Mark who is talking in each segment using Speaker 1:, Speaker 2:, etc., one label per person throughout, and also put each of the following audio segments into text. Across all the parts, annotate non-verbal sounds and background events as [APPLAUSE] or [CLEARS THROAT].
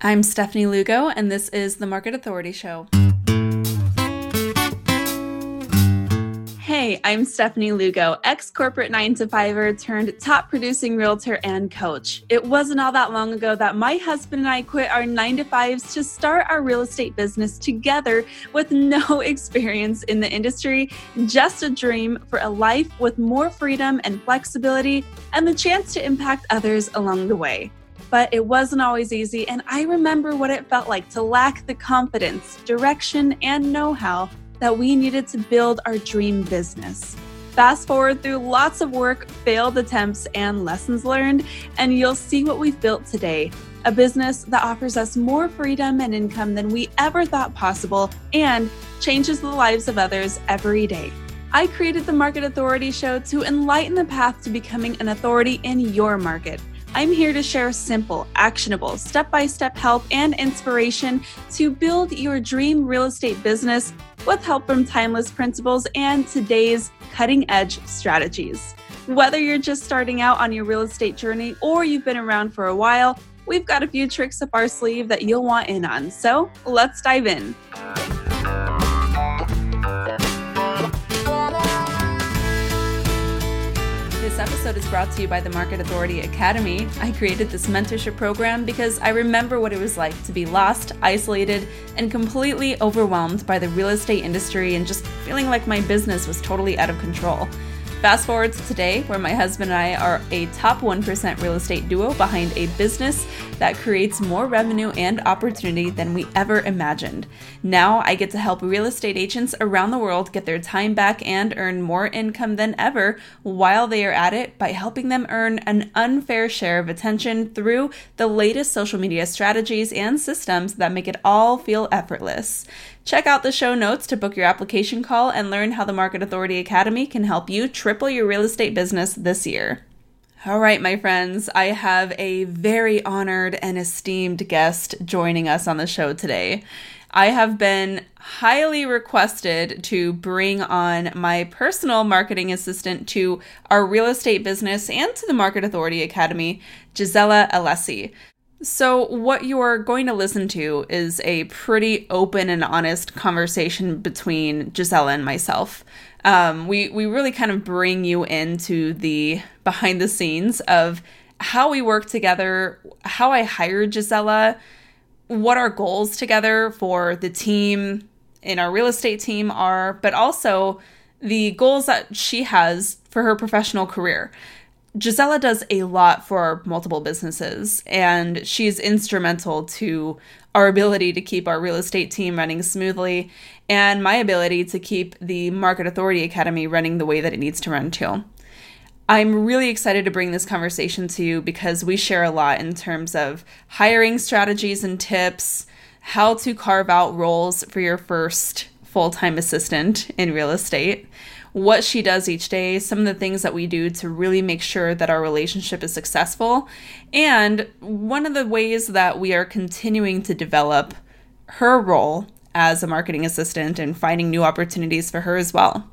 Speaker 1: I'm Stephanie Lugo, and this is the Market Authority Show. Hey, I'm Stephanie Lugo, ex corporate 9 to 5er turned top producing realtor and coach. It wasn't all that long ago that my husband and I quit our 9 to 5s to start our real estate business together with no [LAUGHS] experience in the industry, just a dream for a life with more freedom and flexibility and the chance to impact others along the way but it wasn't always easy, and I remember what it felt like to lack the confidence, direction, and know how that we needed to build our dream business. Fast forward through lots of work, failed attempts, and lessons learned, and you'll see what we've built today a business that offers us more freedom and income than we ever thought possible and changes the lives of others every day. I created the Market Authority Show to enlighten the path to becoming an authority in your market. I'm here to share simple, actionable, step by step help and inspiration to build your dream real estate business with help from timeless principles and today's cutting edge strategies. Whether you're just starting out on your real estate journey or you've been around for a while, we've got a few tricks up our sleeve that you'll want in on. So let's dive in. Is brought to you by the Market Authority Academy. I created this mentorship program because I remember what it was like to be lost, isolated, and completely overwhelmed by the real estate industry and just feeling like my business was totally out of control. Fast forward to today, where my husband and I are a top 1% real estate duo behind a business that creates more revenue and opportunity than we ever imagined. Now I get to help real estate agents around the world get their time back and earn more income than ever while they are at it by helping them earn an unfair share of attention through the latest social media strategies and systems that make it all feel effortless. Check out the show notes to book your application call and learn how the Market Authority Academy can help you triple your real estate business this year. All right, my friends, I have a very honored and esteemed guest joining us on the show today. I have been highly requested to bring on my personal marketing assistant to our real estate business and to the Market Authority Academy, Gisela Alessi. So, what you're going to listen to is a pretty open and honest conversation between Gisela and myself. Um, we we really kind of bring you into the behind the scenes of how we work together, how I hired Gisela, what our goals together for the team in our real estate team are, but also the goals that she has for her professional career. Gisela does a lot for multiple businesses, and she's instrumental to our ability to keep our real estate team running smoothly and my ability to keep the Market Authority Academy running the way that it needs to run too. I'm really excited to bring this conversation to you because we share a lot in terms of hiring strategies and tips, how to carve out roles for your first full time assistant in real estate what she does each day, some of the things that we do to really make sure that our relationship is successful, and one of the ways that we are continuing to develop her role as a marketing assistant and finding new opportunities for her as well.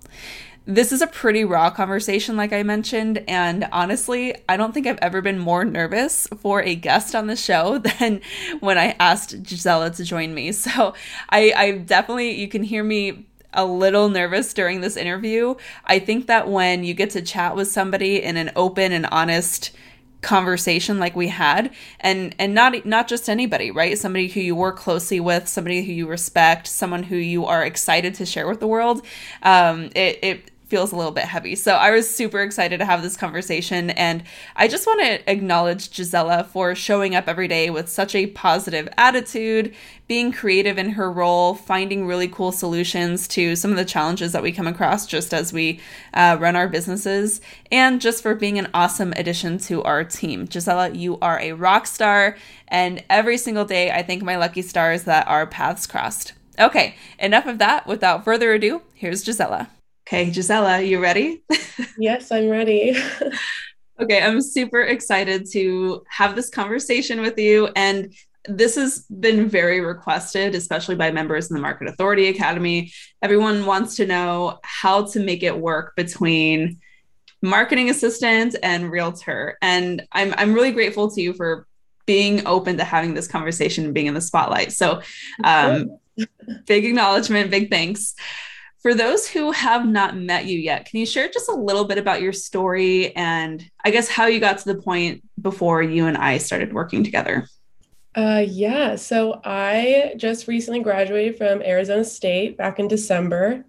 Speaker 1: This is a pretty raw conversation, like I mentioned, and honestly, I don't think I've ever been more nervous for a guest on the show [LAUGHS] than when I asked Gisela to join me. So I, I definitely, you can hear me a little nervous during this interview. I think that when you get to chat with somebody in an open and honest conversation like we had and and not not just anybody right somebody who you work closely with somebody who you respect someone who you are excited to share with the world um it, it feels a little bit heavy. So I was super excited to have this conversation. And I just want to acknowledge Gisela for showing up every day with such a positive attitude, being creative in her role, finding really cool solutions to some of the challenges that we come across just as we uh, run our businesses, and just for being an awesome addition to our team. Gisela, you are a rock star. And every single day, I thank my lucky stars that our paths crossed. Okay, enough of that. Without further ado, here's Gisela. Okay, Gisela, you ready? [LAUGHS]
Speaker 2: yes, I'm ready. [LAUGHS]
Speaker 1: okay, I'm super excited to have this conversation with you. And this has been very requested, especially by members in the Market Authority Academy. Everyone wants to know how to make it work between marketing assistant and realtor. And I'm, I'm really grateful to you for being open to having this conversation and being in the spotlight. So, um, [LAUGHS] big acknowledgement, big thanks. For those who have not met you yet, can you share just a little bit about your story and I guess how you got to the point before you and I started working together?
Speaker 2: Uh, yeah, so I just recently graduated from Arizona State back in December.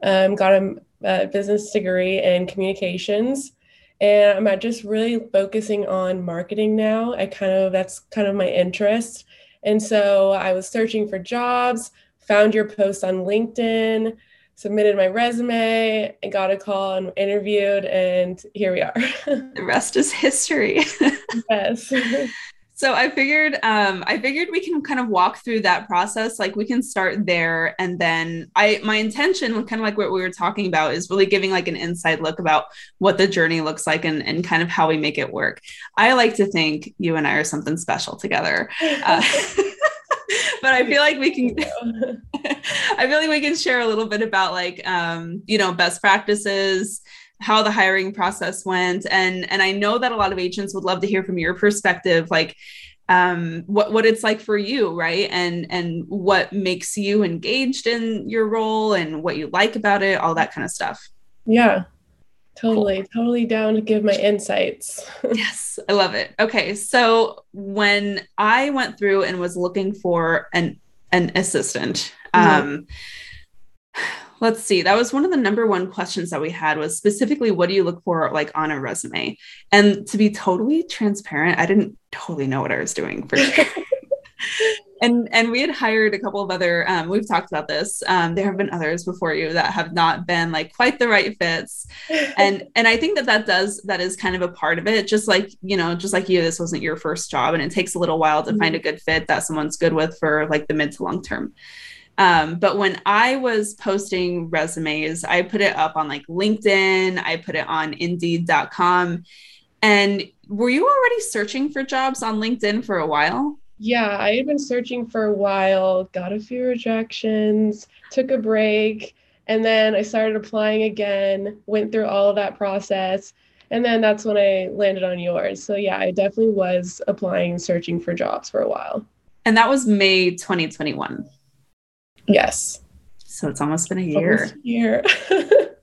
Speaker 2: Um, got a, a business degree in communications and I'm just really focusing on marketing now. I kind of that's kind of my interest. And so I was searching for jobs, found your post on LinkedIn, submitted my resume, and got a call and interviewed, and here we are. [LAUGHS]
Speaker 1: the rest is history. [LAUGHS]
Speaker 2: yes. [LAUGHS]
Speaker 1: So I figured um, I figured we can kind of walk through that process. Like we can start there, and then I my intention, kind of like what we were talking about, is really giving like an inside look about what the journey looks like and and kind of how we make it work. I like to think you and I are something special together. Uh, [LAUGHS] but I feel like we can [LAUGHS] I feel like we can share a little bit about like um, you know, best practices, how the hiring process went. And and i know that a lot of agents would love to hear from your perspective like um, what what it's like for you right? And and what makes you engaged in your role and what you like about it all that kind of stuff.
Speaker 2: Yeah totally cool. totally down to give my insights [LAUGHS]
Speaker 1: yes i love it okay so when i went through and was looking for an an assistant mm-hmm. um let's see that was one of the number one questions that we had was specifically what do you look for like on a resume and to be totally transparent i didn't totally know what i was doing for sure [LAUGHS] [LAUGHS] and and we had hired a couple of other um, we've talked about this um, there have been others before you that have not been like quite the right fits [LAUGHS] and and i think that that does that is kind of a part of it just like you know just like you this wasn't your first job and it takes a little while to mm-hmm. find a good fit that someone's good with for like the mid to long term um, but when I was posting resumes, I put it up on like LinkedIn, I put it on indeed.com. And were you already searching for jobs on LinkedIn for a while?
Speaker 2: Yeah, I had been searching for a while, got a few rejections, took a break, and then I started applying again, went through all of that process. And then that's when I landed on yours. So, yeah, I definitely was applying, and searching for jobs for a while.
Speaker 1: And that was May 2021.
Speaker 2: Yes.
Speaker 1: So it's almost been a year.
Speaker 2: A year. [LAUGHS]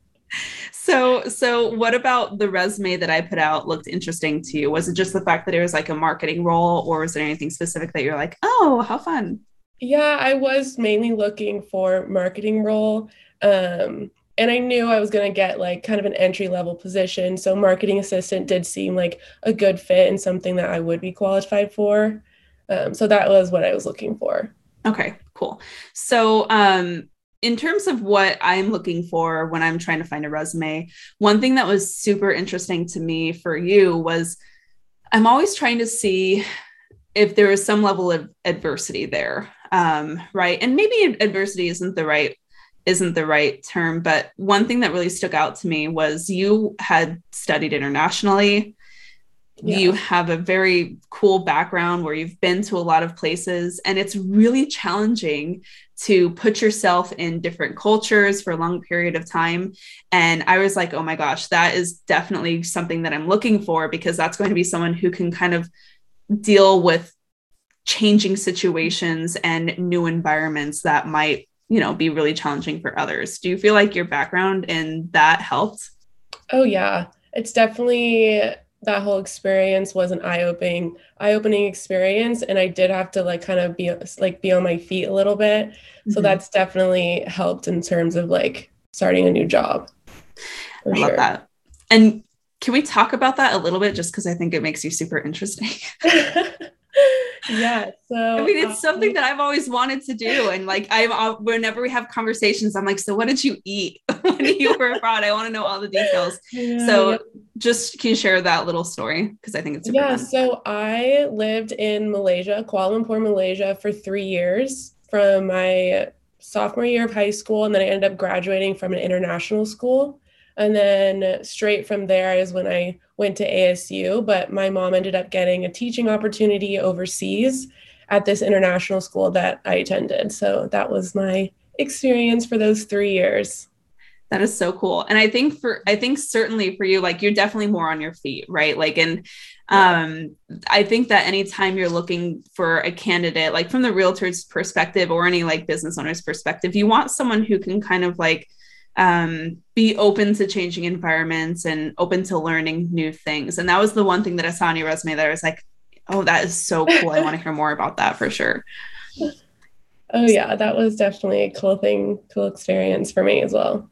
Speaker 1: so so what about the resume that I put out looked interesting to you? Was it just the fact that it was like a marketing role or was there anything specific that you're like, "Oh, how fun?"
Speaker 2: Yeah, I was mainly looking for marketing role. Um and I knew I was going to get like kind of an entry level position. So marketing assistant did seem like a good fit and something that I would be qualified for. Um, so that was what I was looking for.
Speaker 1: Okay, cool. So, um, in terms of what I'm looking for when I'm trying to find a resume, one thing that was super interesting to me for you was I'm always trying to see if there is some level of adversity there, um, right? And maybe adversity isn't the right isn't the right term, but one thing that really stuck out to me was you had studied internationally yeah. you have a very cool background where you've been to a lot of places and it's really challenging to put yourself in different cultures for a long period of time. And i was like oh my gosh that is definitely something that i'm looking for because that's going to be someone who can kind of deal with changing situations and new environments that might you know be really challenging for others. Do you feel like your background in that helped?
Speaker 2: Oh yeah. It's definitely that whole experience was an eye-opening eye-opening experience and i did have to like kind of be like be on my feet a little bit. Mm-hmm. so that's definitely helped in terms of like starting a new job.
Speaker 1: I love that. And can we talk about that a little bit just because i think it makes you super interesting [LAUGHS] [LAUGHS]
Speaker 2: yeah so
Speaker 1: i mean it's um, something that i've always wanted to do and like i'm uh, whenever we have conversations i'm like so what did you eat [LAUGHS] when [LAUGHS] you were abroad i want to know all the details yeah, so yeah. just can you share that little story because i think it's
Speaker 2: yeah fun. so i lived in malaysia kuala lumpur malaysia for three years from my sophomore year of high school and then i ended up graduating from an international school and then straight from there is when I went to ASU. But my mom ended up getting a teaching opportunity overseas at this international school that I attended. So that was my experience for those three years.
Speaker 1: That is so cool. And I think for I think certainly for you, like you're definitely more on your feet, right? Like and um I think that anytime you're looking for a candidate, like from the realtor's perspective or any like business owner's perspective, you want someone who can kind of like um be open to changing environments and open to learning new things. And that was the one thing that I saw on your resume that I was like, oh, that is so cool. I want to hear more about that for sure.
Speaker 2: Oh yeah, that was definitely a cool thing, cool experience for me as well.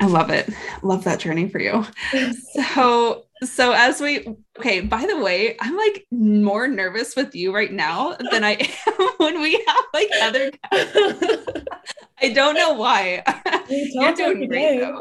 Speaker 1: I love it. Love that journey for you. [LAUGHS] so, so as we okay, by the way, I'm like more nervous with you right now than I am [LAUGHS] when we have like other guys. [LAUGHS] I don't know why. [LAUGHS] You're doing great though.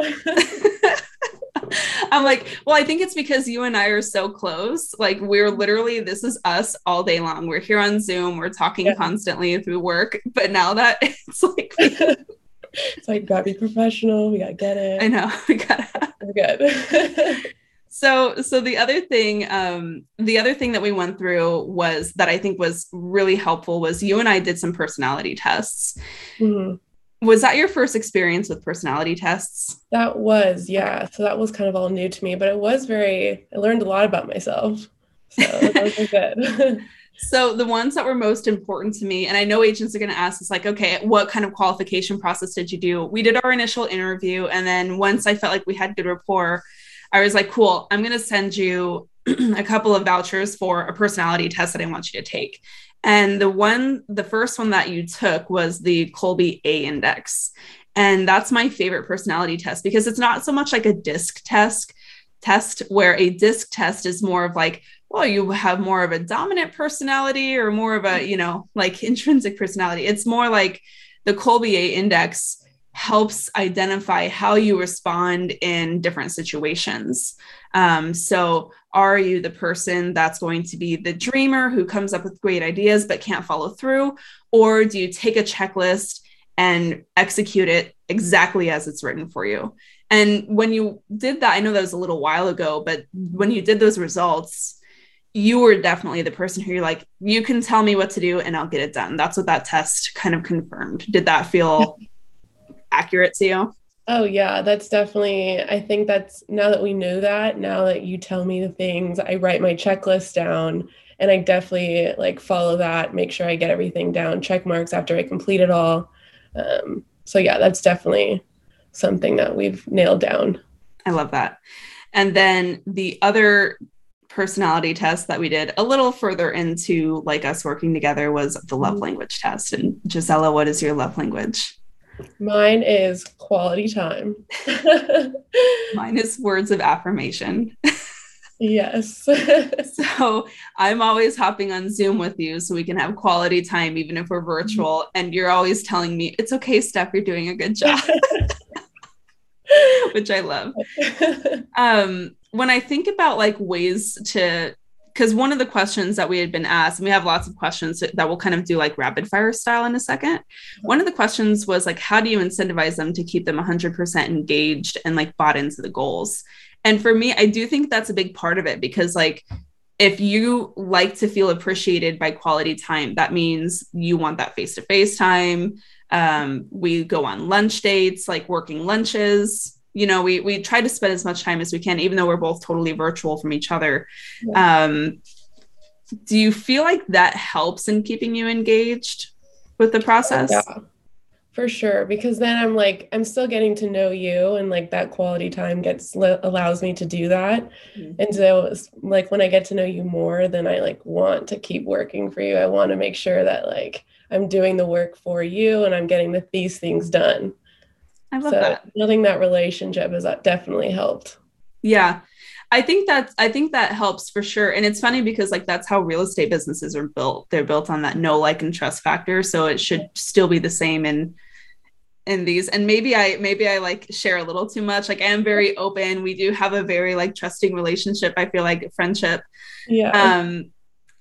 Speaker 1: I'm like, well, I think it's because you and I are so close. Like, we're literally, this is us all day long. We're here on Zoom, we're talking yeah. constantly through work. But now that it's like,
Speaker 2: it's like, gotta be professional. We gotta get it.
Speaker 1: I know. We gotta,
Speaker 2: we're good.
Speaker 1: So so the other thing um the other thing that we went through was that i think was really helpful was you and i did some personality tests mm-hmm was that your first experience with personality tests?
Speaker 2: That was, yeah. So that was kind of all new to me, but it was very, I learned a lot about myself. So that was [LAUGHS] good.
Speaker 1: so the ones that were most important to me, and I know agents are going to ask us like, okay, what kind of qualification process did you do? We did our initial interview. And then once I felt like we had good rapport, I was like, cool, I'm going to send you [CLEARS THROAT] a couple of vouchers for a personality test that I want you to take. And the one, the first one that you took was the Kolbe A index. And that's my favorite personality test because it's not so much like a disc test test where a disc test is more of like, well, you have more of a dominant personality or more of a, you know, like [LAUGHS] intrinsic personality. It's more like the Kolbe A index helps identify how you respond in different situations. Um, so, are you the person that's going to be the dreamer who comes up with great ideas but can't follow through? Or do you take a checklist and execute it exactly as it's written for you? And when you did that, I know that was a little while ago, but when you did those results, you were definitely the person who you're like, you can tell me what to do and I'll get it done. That's what that test kind of confirmed. Did that feel accurate to you?
Speaker 2: Oh yeah, that's definitely I think that's now that we know that, now that you tell me the things, I write my checklist down and I definitely like follow that, make sure I get everything down, check marks after I complete it all. Um, so yeah, that's definitely something that we've nailed down.
Speaker 1: I love that. And then the other personality test that we did a little further into like us working together was the love mm-hmm. language test. And Gisela, what is your love language?
Speaker 2: Mine is quality time. [LAUGHS]
Speaker 1: Mine is words of affirmation.
Speaker 2: yes. [LAUGHS]
Speaker 1: so I'm always hopping on Zoom with you so we can have quality time, even if we're virtual. Mm-hmm. And you're always telling me, it's okay, Steph, you're doing a good job. [LAUGHS] Which I love. Um, when I think about like ways to because one of the questions that we had been asked, and we have lots of questions that we'll kind of do like rapid fire style in a second. One of the questions was like, how do you incentivize them to keep them 100% engaged and like bought into the goals? And for me, I do think that's a big part of it because like if you like to feel appreciated by quality time, that means you want that face to face time. Um, we go on lunch dates, like working lunches you know we we try to spend as much time as we can even though we're both totally virtual from each other. Yeah. um do you feel like that helps in keeping you engaged with the process? Yeah.
Speaker 2: For sure because then i'm like i'm still getting to know you and like that quality time gets allows me to do that. Mm-hmm. and so like when i get to know you more then i like want to keep working for you. I want to make sure that like i'm doing the work for you and i'm getting the, these things done
Speaker 1: I love so that.
Speaker 2: Building that relationship has definitely helped.
Speaker 1: Yeah. I think that I think that helps for sure. And it's funny because like that's how real estate businesses are built. They're built on that no like and trust factor. So it should still be the same in in these. And maybe I maybe I like share a little too much. Like I am very open. We do have a very like trusting relationship. I feel like friendship.
Speaker 2: Yeah.
Speaker 1: Um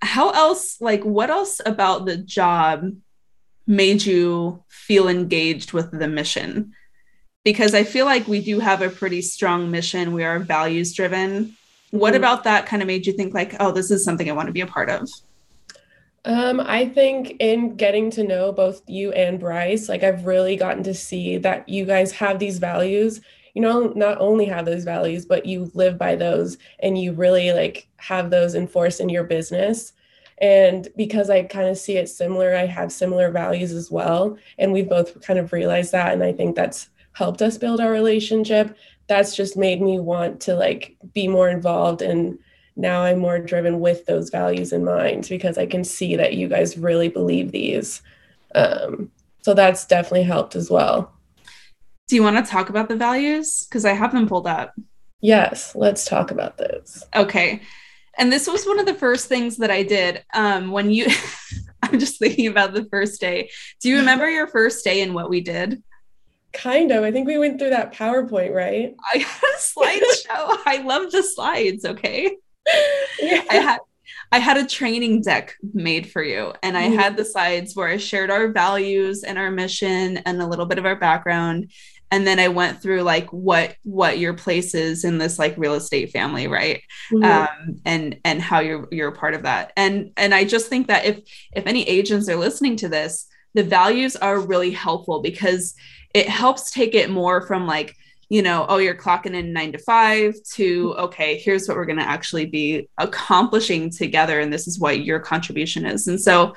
Speaker 1: how else like what else about the job made you feel engaged with the mission? Because I feel like we do have a pretty strong mission. We are values driven. What mm-hmm. about that kind of made you think like, oh, this is something I want to be a part of?
Speaker 2: Um, I think in getting to know both you and Bryce, like I've really gotten to see that you guys have these values. you know not only have those values but you live by those and you really like have those enforced in your business and because i kind of see it similar i have similar values as well and we've both kind of realized that and i think that's helped us build our relationship. That's just made me want to like be more involved and now i'm more driven with those values in mind because i can see that you guys really believe these. Um, so that's definitely helped as well.
Speaker 1: Do you want to talk about the values? Because i have them pulled up.
Speaker 2: Yes let's talk about those.
Speaker 1: Okay. And this was one of the first things that i did um, when you [LAUGHS] i'm just thinking about the first day. Do you remember your first day and what we did
Speaker 2: Kind of. I think we went through that PowerPoint, right?
Speaker 1: I slideshow. [LAUGHS] I love the slides. Okay. Yeah. I had I had a training deck made for you, and I mm-hmm. had the slides where I shared our values and our mission and a little bit of our background, and then I went through like what what your place is in this like real estate family, right? Mm-hmm. Um, and and how you're you're a part of that, and and I just think that if if any agents are listening to this, the values are really helpful because it helps take it more from like you know, oh, you're clocking in nine to five to, okay, here's what we're going to actually be accomplishing together. And this is what your contribution is. And so,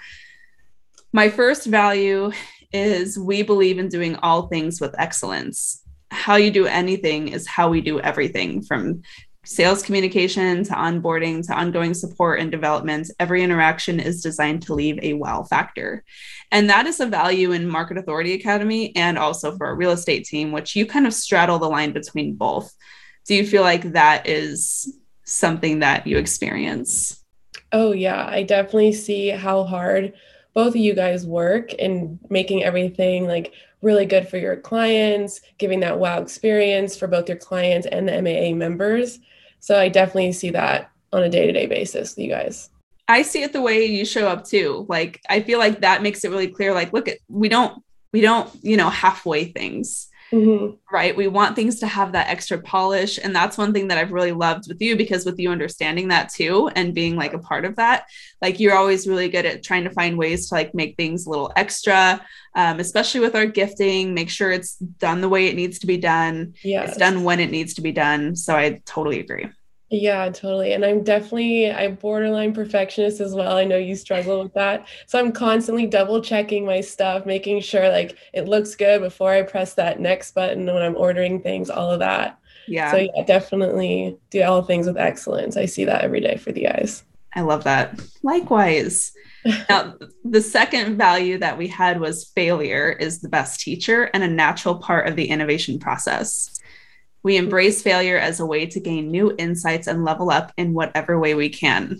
Speaker 1: my first value is we believe in doing all things with excellence. How you do anything is how we do everything from sales communication to onboarding to ongoing support and development, every interaction is designed to leave a wow factor. And that is a value in Market Authority Academy and also for our real estate team, which you kind of straddle the line between both. Do you feel like that is something that you experience?
Speaker 2: Oh, yeah. I definitely see how hard both of you guys work in making everything like really good for your clients, giving that wow experience for both your clients and the MAA members. So I definitely see that on a day to day basis you guys.
Speaker 1: I see it the way you show up too. Like I feel like that makes it really clear. Like, look at we don't we don't you know halfway things. Mm-hmm. Right. We want things to have that extra polish. And that's one thing that I've really loved with you because with you understanding that too and being like a part of that, like you're always really good at trying to find ways to like make things a little extra, um, especially with our gifting, make sure it's done the way it needs to be done. Yeah. It's done when it needs to be done. So I totally agree.
Speaker 2: Yeah, totally. And I'm definitely I'm borderline perfectionist as well. I know you struggle with that. So I'm constantly double checking my stuff, making sure like it looks good before I press that next button when I'm ordering things, all of that. Yeah. So yeah, definitely do all things with excellence. I see that every day for the guys.
Speaker 1: I love that. Likewise. [LAUGHS] now, the second value that we had was failure is the best teacher and a natural part of the innovation process. We embrace failure as a way to gain new insights and level up in whatever way we can.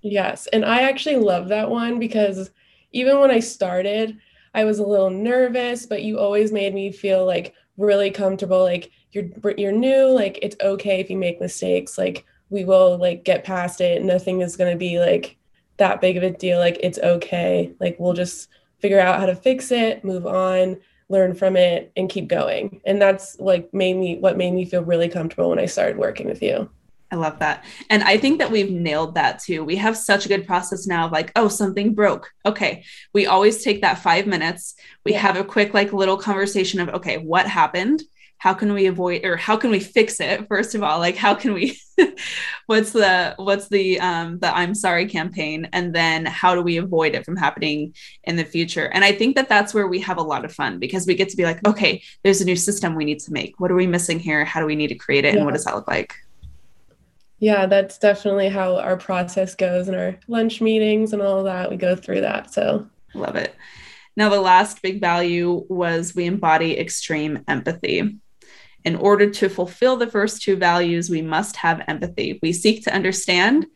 Speaker 2: Yes. And I actually love that one because even when I started, I was a little nervous, but you always made me feel like really comfortable. Like you're you're new, like it's okay if you make mistakes. Like we will like get past it. Nothing is gonna be like that big of a deal. Like it's okay. Like we'll just figure out how to fix it, move on learn from it and keep going and that's like made me what made me feel really comfortable when i started working with you
Speaker 1: I love that. And I think that we've nailed that too. We have such a good process now of like, oh, something broke. Okay. We always take that five minutes. We yeah. have a quick, like, little conversation of, okay, what happened? How can we avoid or how can we fix it [LAUGHS] first of all? Like how can we [LAUGHS] what's the what's the um the i'm sorry campaign and then how do we avoid it from happening in the future? And i think that that's where we have a lot of fun because we get to be like okay there's a new system we need to make. What are we missing here? How do we need to create it? Yeah. and what does that look like?
Speaker 2: Yeah that's definitely how our process goes in our lunch meetings and all that. We go through that so.
Speaker 1: Love it. Now the last big value was we embody extreme empathy in order to fulfill the first two values, we must have empathy. We seek to understand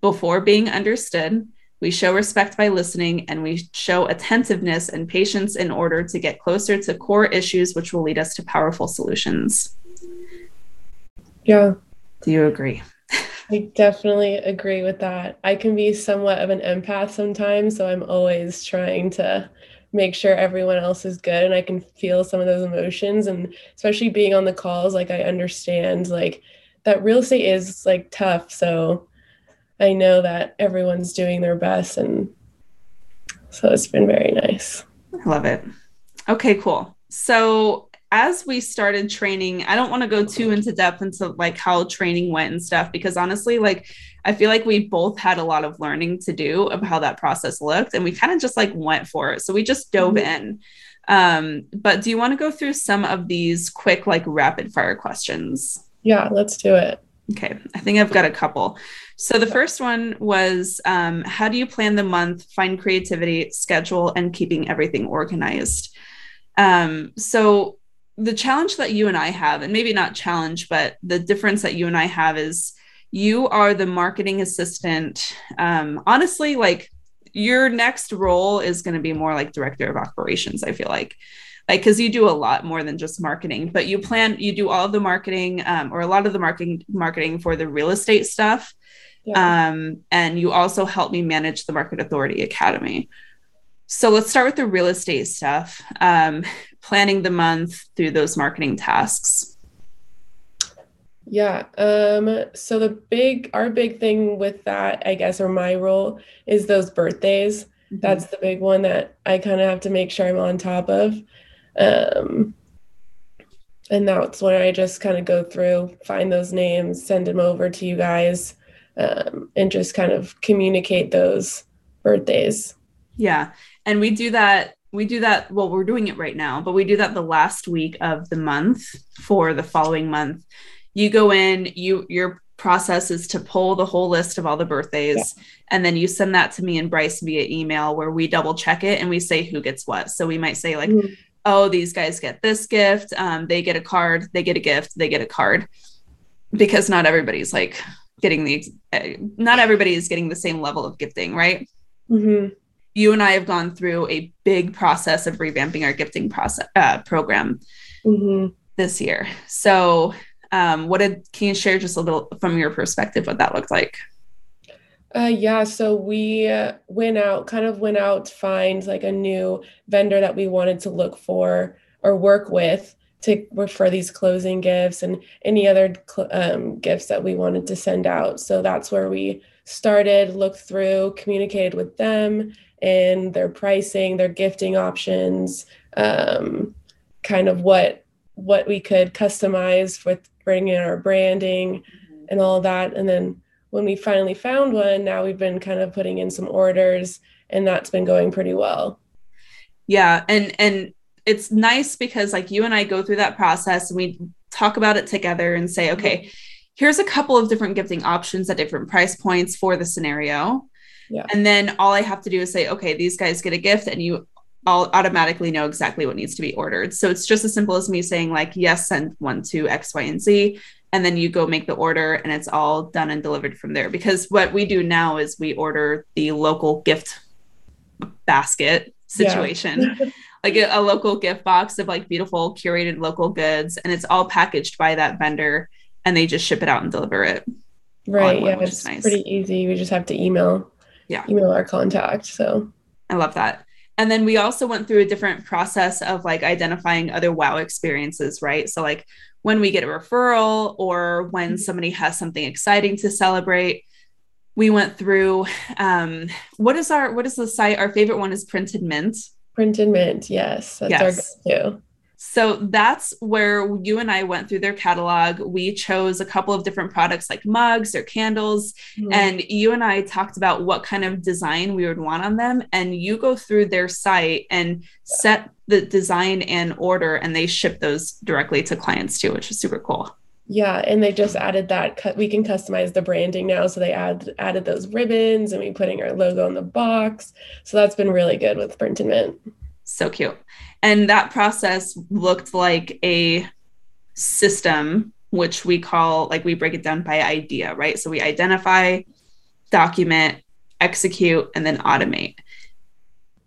Speaker 1: before being understood. We show respect by listening, and we show attentiveness and patience in order to get closer to core issues, which will lead us to powerful solutions.
Speaker 2: Yeah.
Speaker 1: Do you agree? [LAUGHS]
Speaker 2: I definitely agree with that. I can be somewhat of an empath sometimes, so I'm always trying to make sure everyone else is good and I can feel some of those emotions and especially being on the calls like I understand like that real estate is like tough so I know that everyone's doing their best and so it's been very nice.
Speaker 1: I love it. Okay, cool. So as we started training, I don't want to go too into depth into like how training went and stuff because honestly, like I feel like we both had a lot of learning to do of how that process looked and we kind of just like went for it. So we just dove mm-hmm. in. Um, but do you want to go through some of these quick, like rapid fire questions?
Speaker 2: Yeah, let's do it.
Speaker 1: Okay, I think I've got a couple. So the first one was um, how do you plan the month, find creativity, schedule, and keeping everything organized? Um, so the challenge that you and I have, and maybe not challenge, but the difference that you and I have is you are the marketing assistant. Um, honestly, like your next role is going to be more like director of operations, I feel like like because you do a lot more than just marketing but you plan you do all of the marketing um, or a lot of the marketing marketing for the real estate stuff yeah. um, and you also help me manage the market authority academy so let's start with the real estate stuff um, planning the month through those marketing tasks
Speaker 2: yeah um so the big our big thing with that i guess or my role is those birthdays mm-hmm. that's the big one that i kind of have to make sure i'm on top of um, and that's when I just kind of go through, find those names, send them over to you guys, um, and just kind of communicate those birthdays.
Speaker 1: Yeah. And we do that. We do that. Well, we're doing it right now, but we do that the last week of the month for the following month. You go in, you, your process is to pull the whole list of all the birthdays yeah. and then you send that to me and Bryce via email where we double check it and we say who gets what. So we might say like mm-hmm oh, these guys get this gift, um, they get a card, they get a gift, they get a card, because not everybody's like getting the uh, not everybody is getting the same level of gifting, right? Mm-hmm. You and I have gone through a big process of revamping our gifting process uh, program mm-hmm. this year. So, um, what did can you share just a little from your perspective what that looked like?
Speaker 2: Uh, yeah, so we uh, went out, kind of went out to find like a new vendor that we wanted to look for or work with to for these closing gifts and any other um, gifts that we wanted to send out. So that's where we started, looked through, communicated with them and their pricing, their gifting options, um, kind of what what we could customize with bringing our branding mm-hmm. and all that, and then when we finally found one, now we've been kind of putting in some orders and that's been going pretty well.
Speaker 1: Yeah, and and it's nice because like you and I go through that process and we talk about it together and say, okay, here's a couple of different gifting options at different price points for the scenario. Yeah. And then all I have to do is say, okay, these guys get a gift and you all automatically know exactly what needs to be ordered. So it's just as simple as me saying like, yes, send one to X, Y, and Z and then you go make the order and it's all done and delivered from there. Because what we do now is we order the local gift basket situation. Yeah. [LAUGHS] like a, a, local gift box of like beautiful curated local goods and it's all packaged by that vendor and they just ship it out and deliver it.
Speaker 2: Right yeah it's nice. pretty easy. We just have to email yeah. email our contact so.
Speaker 1: I love that and then we also went through a different process of like identifying other wow experiences right? So like when we get a referral or when mm-hmm. somebody has something exciting to celebrate we went through um, what is our what is the site? Our favorite one is printed mint.
Speaker 2: Printed mint yes. That's yes. our go-to
Speaker 1: so that's where you and I went through their catalog. We chose a couple of different products like mugs or candles. Mm-hmm. And you and I talked about what kind of design we would want on them. And you go through their site and set the design and order, and they ship those directly to clients too, which is super cool.
Speaker 2: Yeah, and they just added that we can customize the branding now. So they add added those ribbons and we putting our logo on the box. So that's been really good with Printed Mint.
Speaker 1: So cute. And that process looked like a system, which we call, like, we break it down by idea, right? So we identify, document, execute, and then automate.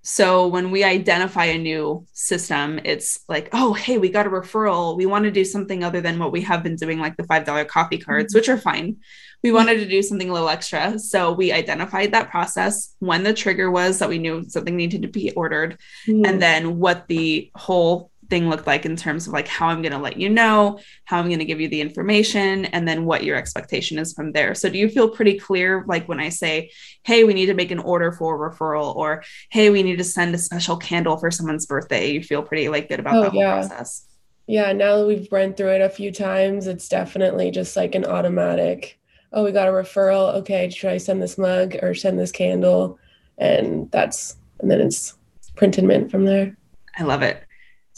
Speaker 1: So when we identify a new system, it's like, oh, hey, we got a referral. We want to do something other than what we have been doing, like the $5 coffee cards, mm-hmm. which are fine. We wanted to do something a little extra. So we identified that process when the trigger was that we knew something needed to be ordered, mm-hmm. and then what the whole thing looked like in terms of like how I'm going to let you know, how I'm going to give you the information, and then what your expectation is from there. So, do you feel pretty clear, like when I say, hey, we need to make an order for a referral, or hey, we need to send a special candle for someone's birthday? You feel pretty like good about oh, that whole yeah. process?
Speaker 2: Yeah, now that we've run through it a few times, it's definitely just like an automatic, oh, we got a referral. Okay, should I send this mug or send this candle? And that's, and then it's printed mint from there.
Speaker 1: I love it.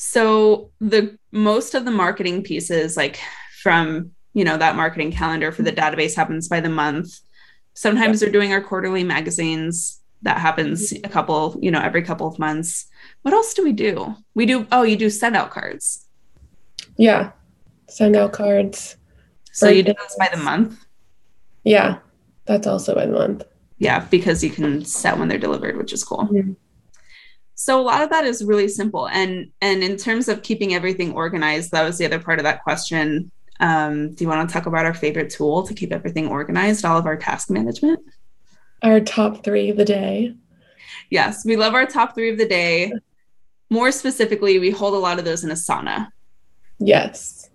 Speaker 1: So the most of the marketing pieces, like from you know that marketing calendar for the database happens by the month. Sometimes they're doing our quarterly magazines. That happens a couple, you know, every couple of months. What else do we do? We do oh, you do send out cards.
Speaker 2: Yeah. Send out cards.
Speaker 1: So you do those by the month?
Speaker 2: Yeah. That's also by the month.
Speaker 1: Yeah, because you can set when they're delivered, which is cool. Mm-hmm. So a lot of that is really simple. And and in terms of keeping everything organized, that was the other part of that question. Um, do you want to talk about our favorite tool to keep everything organized, all of our task management?
Speaker 2: Our top three of the day.
Speaker 1: Yes, we love our top three of the day. More specifically, we hold a lot of those in Asana.
Speaker 2: Yes,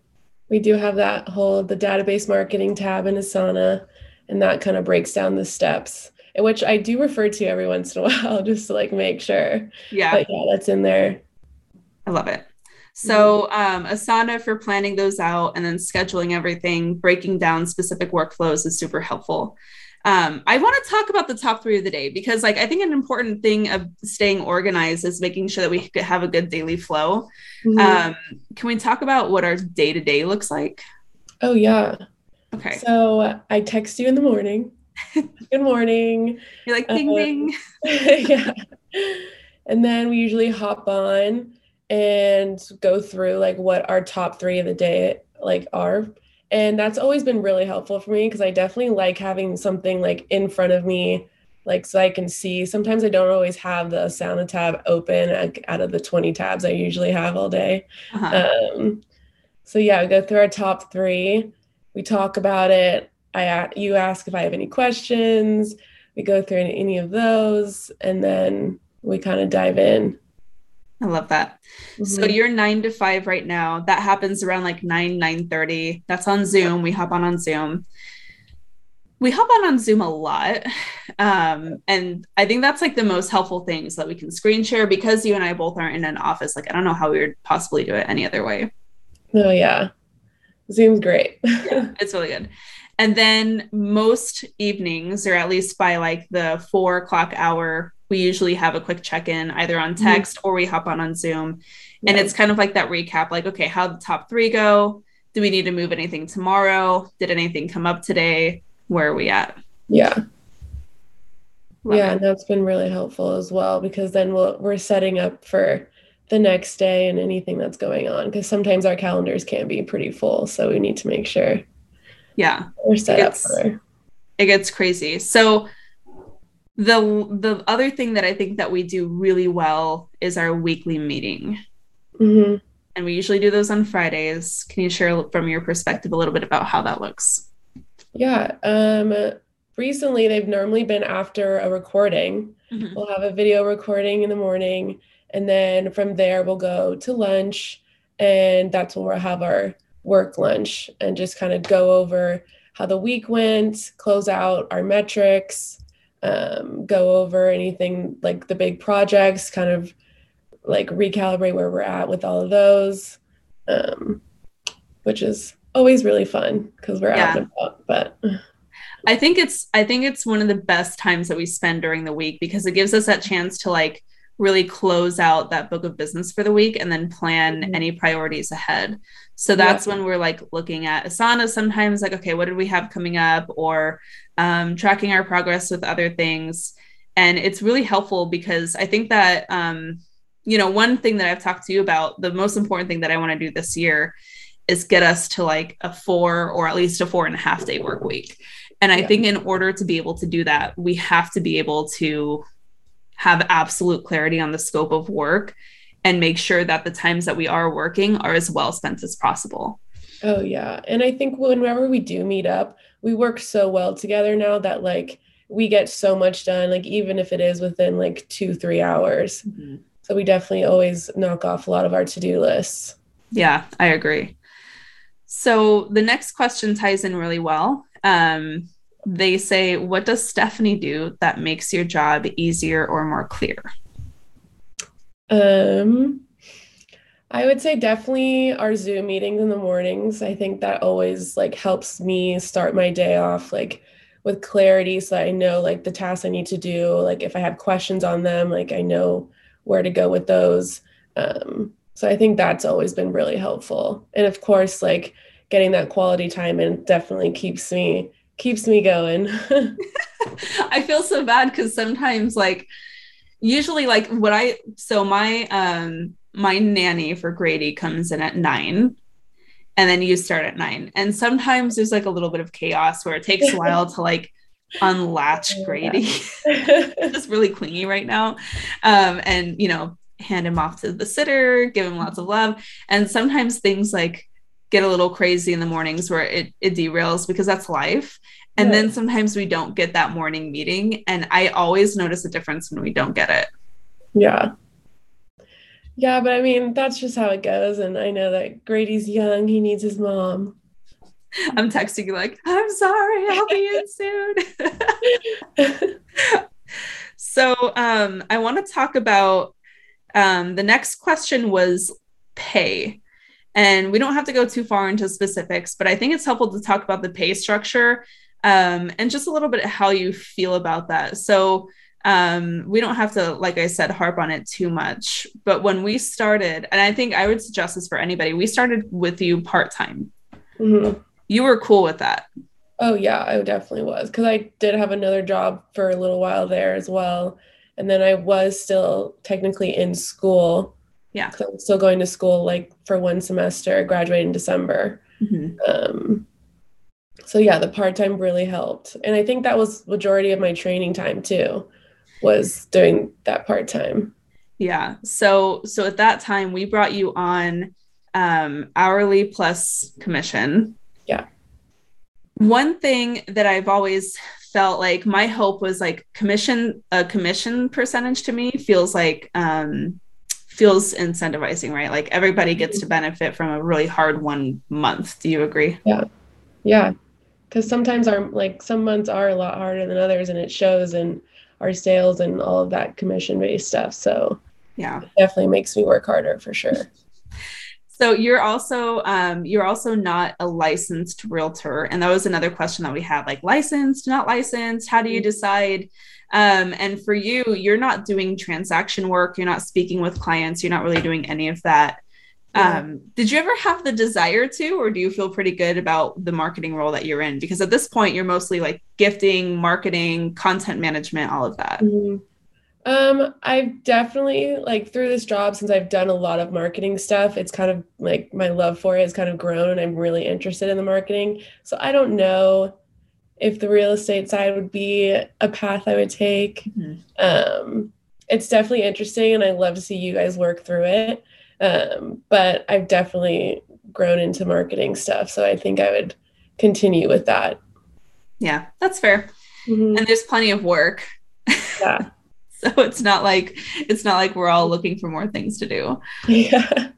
Speaker 2: we do have that whole the database marketing tab in Asana, and that kind of breaks down the steps, which I do refer to every once in a [LAUGHS] while just to like make sure.
Speaker 1: Yeah.
Speaker 2: But yeah, that's in there.
Speaker 1: I love it. So, um, Asana for planning those out and then scheduling everything, breaking down specific workflows is super helpful. Um, I want to talk about the top three of the day because, like, I think an important thing of staying organized is making sure that we have a good daily flow. Mm-hmm. Um, can we talk about what our day to day looks like?
Speaker 2: Oh, yeah.
Speaker 1: Okay.
Speaker 2: So, I text you in the morning. [LAUGHS] good morning.
Speaker 1: You're like, ding, um, ding. [LAUGHS]
Speaker 2: yeah. And then we usually hop on and go through like what our top three of the day like are and that's always been really helpful for me because i definitely like having something like in front of me like so i can see sometimes i don't always have the Asana tab open like, out of the 20 tabs i usually have all day uh-huh. um, so yeah we go through our top three we talk about it i you ask if i have any questions we go through any of those and then we kind of dive in
Speaker 1: I love that. Mm-hmm. So you're nine to five right now. That happens around like nine, nine thirty. That's on Zoom. We hop on on Zoom. We hop on on Zoom a lot. Um, and I think that's like the most helpful thing so that we can screen share because you and I both aren't in an office. Like, I don't know how we would possibly do it any other way.
Speaker 2: Oh, yeah. Zoom's great.
Speaker 1: yeah, [LAUGHS] it's really good. And then most evenings, or at least by like the four o'clock hour, we usually have a quick check in either on mm-hmm. text mm-hmm. or we hop on on Zoom. Yeah. And it's kind of like that recap like, okay, how the top three go? Do we need to move anything tomorrow? Did anything come up today? Where are we at?
Speaker 2: Yeah. Love yeah, it. and that's been really helpful as well because then we'll, we're setting up for the next day and anything that's going on because sometimes our calendars can be pretty full. So we need to make sure.
Speaker 1: Yeah.
Speaker 2: We're set up for.
Speaker 1: It gets crazy. So the the other thing that I think that we do really well is our weekly meeting.
Speaker 2: Mm-hmm.
Speaker 1: And we usually do those on Fridays. Can you share from your perspective a little bit about how that looks?
Speaker 2: Yeah. Um, recently, they've normally been after a recording. Mm-hmm. We'll have a video recording in the morning. And then from there, we'll go to lunch. And that's when we'll have our work lunch and just kind of go over how the week went, close out our metrics, um, go over anything like the big projects, kind of like recalibrate where we're at with all of those, um, which is always really fun because we're yeah. out and about. But
Speaker 1: I think it's I think it's one of the best times that we spend during the week because it gives us that chance to like really close out that book of business for the week and then plan mm-hmm. any priorities ahead. So that's yeah. when we're like looking at Asana sometimes, like, okay, what did we have coming up? Or um, tracking our progress with other things. And it's really helpful because I think that, um, you know, one thing that I've talked to you about, the most important thing that I want to do this year is get us to like a four or at least a four and a half day work week. And I yeah. think in order to be able to do that, we have to be able to have absolute clarity on the scope of work and make sure that the times that we are working are as well spent as possible.
Speaker 2: Oh yeah. And I think whenever we do meet up, we work so well together now that like we get so much done, like even if it is within like two, three hours. Mm-hmm. So we definitely always knock off a lot of our to-do lists.
Speaker 1: Yeah, I agree. So the next question ties in really well. Um, they say, What does Stephanie do that makes your job easier or more clear?
Speaker 2: Um, I would say definitely our Zoom meetings in the mornings. I think that always like helps me start my day off like with clarity so I know like the tasks I need to do. Like if I have questions on them, like I know where to go with those. Um, so I think that's always been really helpful. And of course, like getting that quality time and definitely keeps me keeps me going. [LAUGHS]
Speaker 1: I feel so bad because sometimes like usually like what I so my um my nanny for Grady comes in at nine and then you start at nine. And sometimes there's like a little bit of chaos where it takes a [LAUGHS] while to like unlatch Grady. Just [LAUGHS] really clingy right now. Um, and you know, hand him off to the sitter, give him lots of love. And sometimes things like get a little crazy in the mornings where it, it derails because that's life. And then sometimes we don't get that morning meeting. And I always notice a difference when we don't get it.
Speaker 2: Yeah. Yeah, but I mean, that's just how it goes. And I know that Grady's young, he needs his mom. [LAUGHS]
Speaker 1: I'm texting you like, I'm sorry, I'll be in [LAUGHS] soon. [LAUGHS] so um, I want to talk about um, the next question was pay. And we don't have to go too far into specifics, but I think it's helpful to talk about the pay structure um, and just a little bit how you feel about that. So um, we don't have to, like I said, harp on it too much. But when we started, and I think I would suggest this for anybody, we started with you part time. Mm-hmm. You were cool with that.
Speaker 2: Oh, yeah, I definitely was. Because I did have another job for a little while there as well. And then I was still technically in school.
Speaker 1: Yeah.
Speaker 2: I was still going to school like for one semester, graduated in December. Mm-hmm. Um, so yeah, the part time really helped. And I think that was majority of my training time too was doing that part time.
Speaker 1: Yeah. So so at that time we brought you on um, hourly plus commission.
Speaker 2: Yeah.
Speaker 1: One thing that I've always felt like my hope was like commission a commission percentage to me feels like um, feels incentivizing, right? Like everybody gets to benefit from a really hard one month. Do you agree?
Speaker 2: Yeah. Yeah. Cause sometimes our like some months are a lot harder than others and it shows and our sales and all of that commission based stuff. So
Speaker 1: yeah,
Speaker 2: definitely makes me work harder for sure.
Speaker 1: So you're also um, you're also not a licensed realtor, and that was another question that we had: like licensed, not licensed. How do you mm-hmm. decide? Um, and for you, you're not doing transaction work. You're not speaking with clients. You're not really doing any of that. Um, did you ever have the desire to, or do you feel pretty good about the marketing role that you're in? Because at this point, you're mostly like gifting, marketing, content management, all of that.
Speaker 2: Mm-hmm. Um, I've definitely like through this job since I've done a lot of marketing stuff, it's kind of like my love for it has kind of grown and I'm really interested in the marketing. So I don't know if the real estate side would be a path I would take. Mm-hmm. Um, it's definitely interesting and I love to see you guys work through it. Um, but I've definitely grown into marketing stuff. So I think I would continue with that.
Speaker 1: Yeah, that's fair. Mm-hmm. And there's plenty of work.
Speaker 2: Yeah. [LAUGHS]
Speaker 1: so it's not like it's not like we're all looking for more things to do. [LAUGHS]
Speaker 2: Yeah.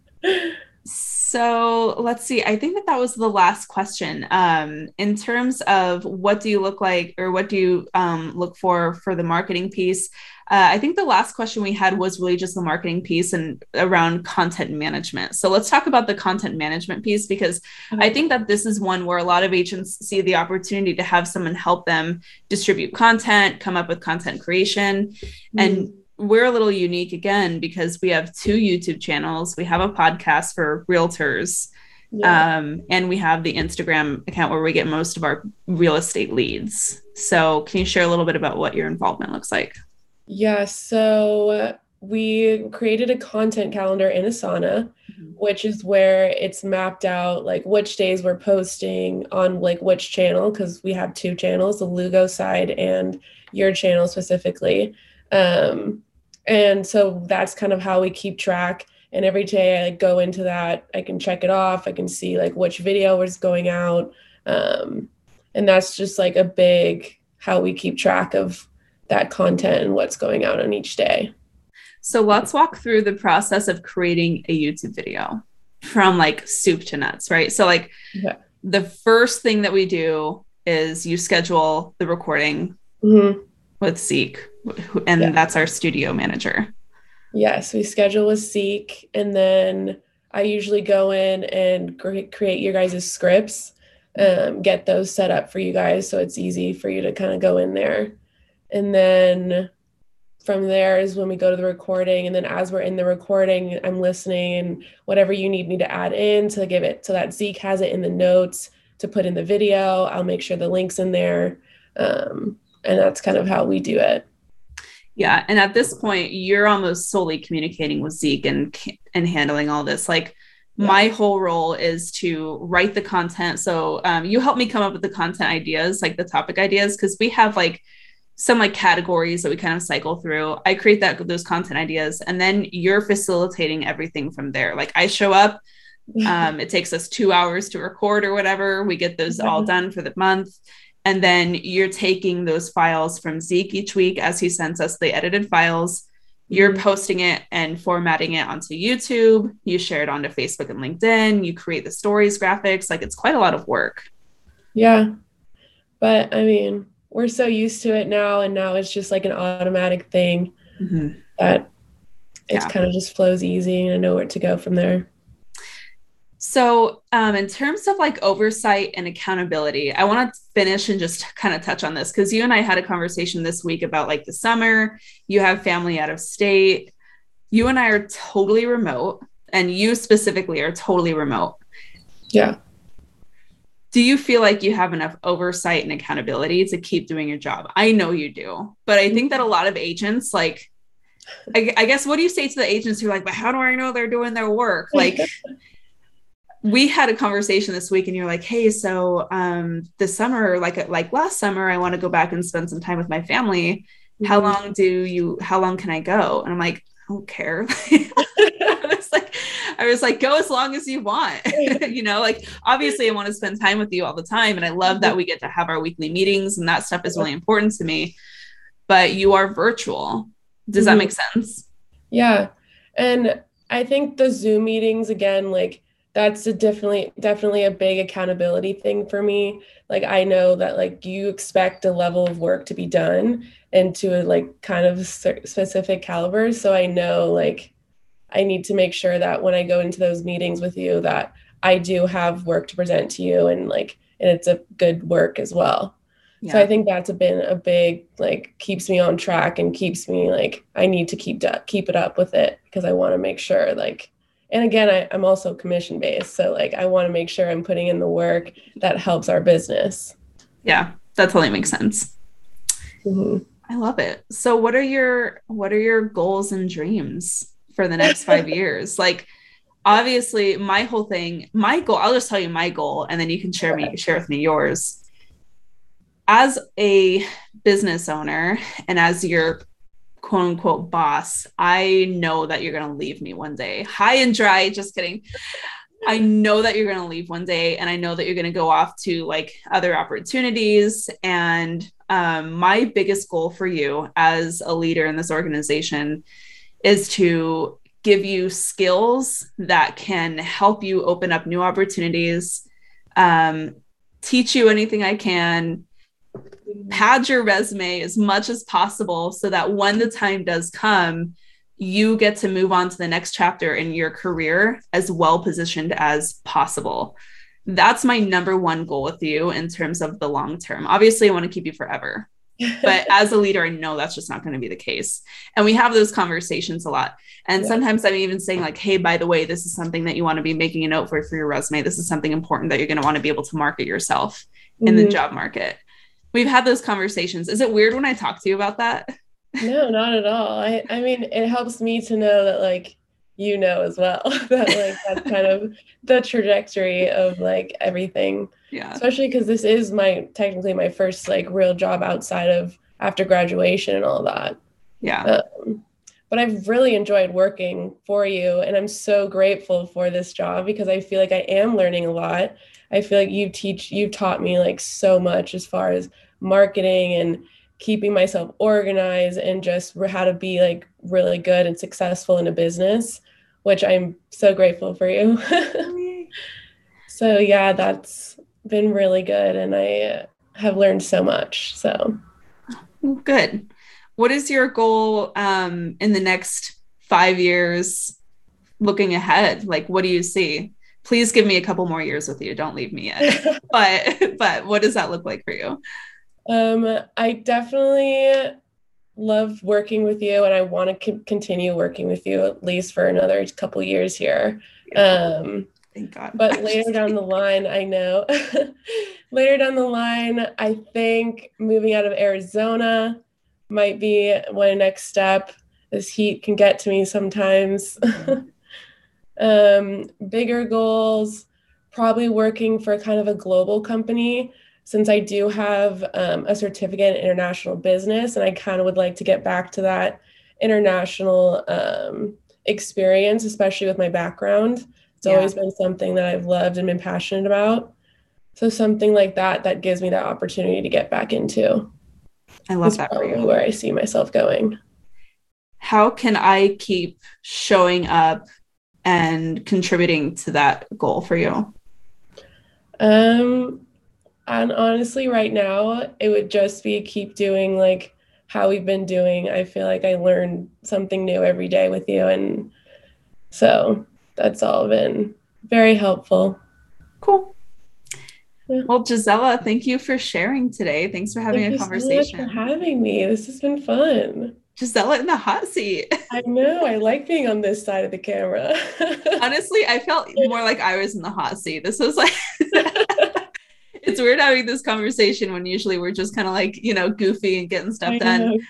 Speaker 1: So let's see. I think that that was the last question. Um, in terms of what do you look like, or what do you um, look for for the marketing piece? Uh, I think the last question we had was really just the marketing piece and around content management. So let's talk about the content management piece because okay. I think that this is one where a lot of agents see the opportunity to have someone help them distribute content, come up with content creation, mm-hmm. and we're a little unique again because we have two YouTube channels. We have a podcast for realtors. Yeah. Um, and we have the Instagram account where we get most of our real estate leads. So, can you share a little bit about what your involvement looks like?
Speaker 2: Yeah, so we created a content calendar in Asana, mm-hmm. which is where it's mapped out like which days we're posting on like which channel because we have two channels, the Lugo side and your channel specifically. Um, and so that's kind of how we keep track. And every day I like, go into that, I can check it off. I can see like which video is going out. Um, and that's just like a big how we keep track of that content and what's going out on each day.
Speaker 1: So let's walk through the process of creating a YouTube video from like soup to nuts, right? So like yeah. the first thing that we do is you schedule the recording mm-hmm. with Zeke and yeah. that's our studio manager.
Speaker 2: Yes, we schedule with Zeke, and then I usually go in and create your guys' scripts, um, get those set up for you guys so it's easy for you to kind of go in there. And then from there is when we go to the recording. And then as we're in the recording, I'm listening and whatever you need me to add in to give it so that Zeke has it in the notes to put in the video. I'll make sure the link's in there. Um, and that's kind of how we do it.
Speaker 1: Yeah, and at this point, you're almost solely communicating with Zeke and and handling all this. Like yeah. my whole role is to write the content. So um, you help me come up with the content ideas, like the topic ideas, because we have like some like categories that we kind of cycle through. I create that those content ideas, and then you're facilitating everything from there. Like I show up. [LAUGHS] Um, it takes us two hours to record or whatever. We get those all done for the month and then you're taking those files from Zeke each week as he sends us the edited files. You're mm-hmm. posting it and formatting it onto YouTube. You share it onto Facebook and LinkedIn. You create the stories, graphics. Like it's quite a lot of work.
Speaker 2: Yeah. But I mean, we're so used to it now. And now it's just like an automatic thing mm-hmm. that it yeah. kind of just flows easy and I know where to go from there.
Speaker 1: So, um, in terms of like oversight and accountability, I want to finish and just kind of touch on this because you and I had a conversation this week about like the summer. You have family out of state. You and I are totally remote, and you specifically are totally remote.
Speaker 2: Yeah.
Speaker 1: Do you feel like you have enough oversight and accountability to keep doing your job? I know you do, but I think that a lot of agents, like, I, I guess, what do you say to the agents who are like, but how do I know they're doing their work? Like, [LAUGHS] we had a conversation this week and you're like hey so um this summer like like last summer i want to go back and spend some time with my family. Mm-hmm. how long do you how long can i go? And i'm like i don't care. [LAUGHS] I was like i was like go as long as you want. [LAUGHS] You know like obviously i want to spend time with you all the time and i love that mm-hmm. we get to have our weekly meetings and that stuff is really important to me but you are virtual. Does mm-hmm. that make sense?
Speaker 2: Yeah. And i think the zoom meetings again like that's a definitely definitely a big accountability thing for me. Like i know that like you expect a level of work to be done and to a like kind of specific caliber. So i know like i need to make sure that when i go into those meetings with you that i do have work to present to you and like and it's a good work as well. Yeah. so i think that's been a big like keeps me on track and keeps me like i need to keep keep it up with it because i want to make sure like and again I, i'm also commission based so like i want to make sure i'm putting in the work that helps our business.
Speaker 1: Yeah that totally makes sense. Mm-hmm. i love it. So what are your what are your goals and dreams for the next five [LAUGHS] years? Like obviously my whole thing my goal i'll just tell you my goal and then you can share me share with me yours. As a business owner and as your quote unquote boss, I know that you're going to leave me one day. High and dry, just kidding. I know that you're going to leave one day and I know that you're going to go off to like other opportunities. And um, my biggest goal for you as a leader in this organization is to give you skills that can help you open up new opportunities, um, teach you anything I can, pad your resume as much as possible so that when the time does come, you get to move on to the next chapter in your career as well positioned as possible. That's my number one goal with you in terms of the long term. Obviously, I want to keep you forever. [LAUGHS] but as a leader, I know that's just not going to be the case. And we have those conversations a lot. And yeah. sometimes I'm even saying, like, hey, by the way, this is something that you want to be making a note for for your resume. This is something important that you're going to want to be able to market yourself in mm-hmm. the job market we've had those conversations. Is it weird when I talk to you about that?
Speaker 2: No, not at all. I I mean, it helps me to know that like you know as well [LAUGHS] that like that's kind of the trajectory of like everything.
Speaker 1: Yeah.
Speaker 2: Especially because this is my technically my first like real job outside of after graduation and all that.
Speaker 1: Yeah.
Speaker 2: Um, but I've really enjoyed working for you and I'm so grateful for this job because I feel like I am learning a lot I feel like you teach you taught me like so much as far as marketing and keeping myself organized and just how to be like really good and successful in a business, which I'm so grateful for you. [LAUGHS] so yeah, that's been really good and I have learned so much. So
Speaker 1: good. What is your goal um, in the next five years looking ahead? Like, what do you see? Please give me a couple more years with you. Don't leave me yet. [LAUGHS] but but what does that look like for you?
Speaker 2: Um, I definitely love working with you, and I want to c- continue working with you at least for another couple years here. Um,
Speaker 1: Thank God.
Speaker 2: But later down the line, I know. [LAUGHS] later down the line, I think moving out of Arizona might be one next step. This heat can get to me sometimes. [LAUGHS] um, bigger goals, probably working for kind of a global company since I do have um, a certificate in international business and I kind of would like to get back to that international um, experience, especially with my background. It's yeah. always been something that I've loved and been passionate about. So something like that that gives me that opportunity to get back into.
Speaker 1: I love that for you.
Speaker 2: Where I see myself going.
Speaker 1: How can I keep showing up and contributing to that goal for you?
Speaker 2: Um, and honestly, right now, it would just be keep doing like how we've been doing. I feel like I learn something new every day with you, and so that's all been very helpful.
Speaker 1: Cool. Yeah. Well, Gisela, thank you for sharing today. Thanks for having thank a conversation.
Speaker 2: So for having me. This has been fun.
Speaker 1: Gisela in the hot seat. [LAUGHS]
Speaker 2: I know. I like being on this side of the camera. [LAUGHS]
Speaker 1: Honestly, I felt more like I was in the hot seat. This was like [LAUGHS] it's weird having this conversation when usually we're just kind of like, you know, goofy and getting stuff done.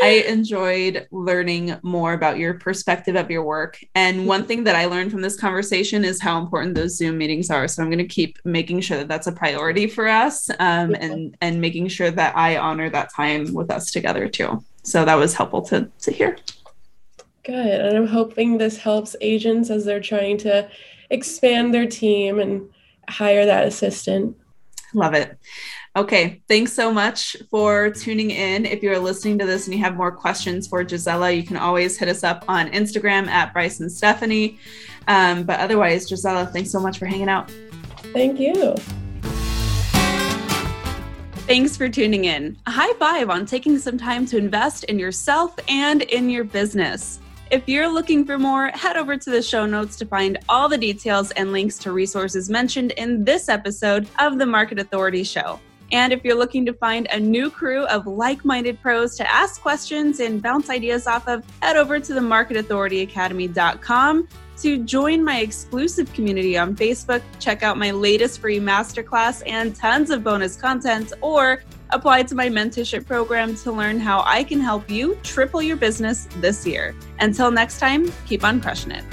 Speaker 1: I enjoyed learning more about your perspective of your work. And one thing that I learned from this conversation is how important those Zoom meetings are. So I'm going to keep making sure that that's a priority for us um, and, and making sure that I honor that time with us together too. So that was helpful to, to hear.
Speaker 2: Good. And I'm hoping this helps agents as they're trying to expand their team and hire that assistant.
Speaker 1: Love it. Okay, thanks so much for tuning in. If you're listening to this and you have more questions for Gisela, you can always hit us up on Instagram at Bryce and Stephanie. Um, but otherwise, Gisela, thanks so much for hanging out.
Speaker 2: Thank you.
Speaker 1: Thanks for tuning in. A high five on taking some time to invest in yourself and in your business. If you're looking for more, head over to the show notes to find all the details and links to resources mentioned in this episode of the Market Authority Show. And if you're looking to find a new crew of like minded pros to ask questions and bounce ideas off of, head over to the marketauthorityacademy.com to join my exclusive community on Facebook, check out my latest free masterclass and tons of bonus content, or apply to my mentorship program to learn how I can help you triple your business this year. Until next time, keep on crushing it.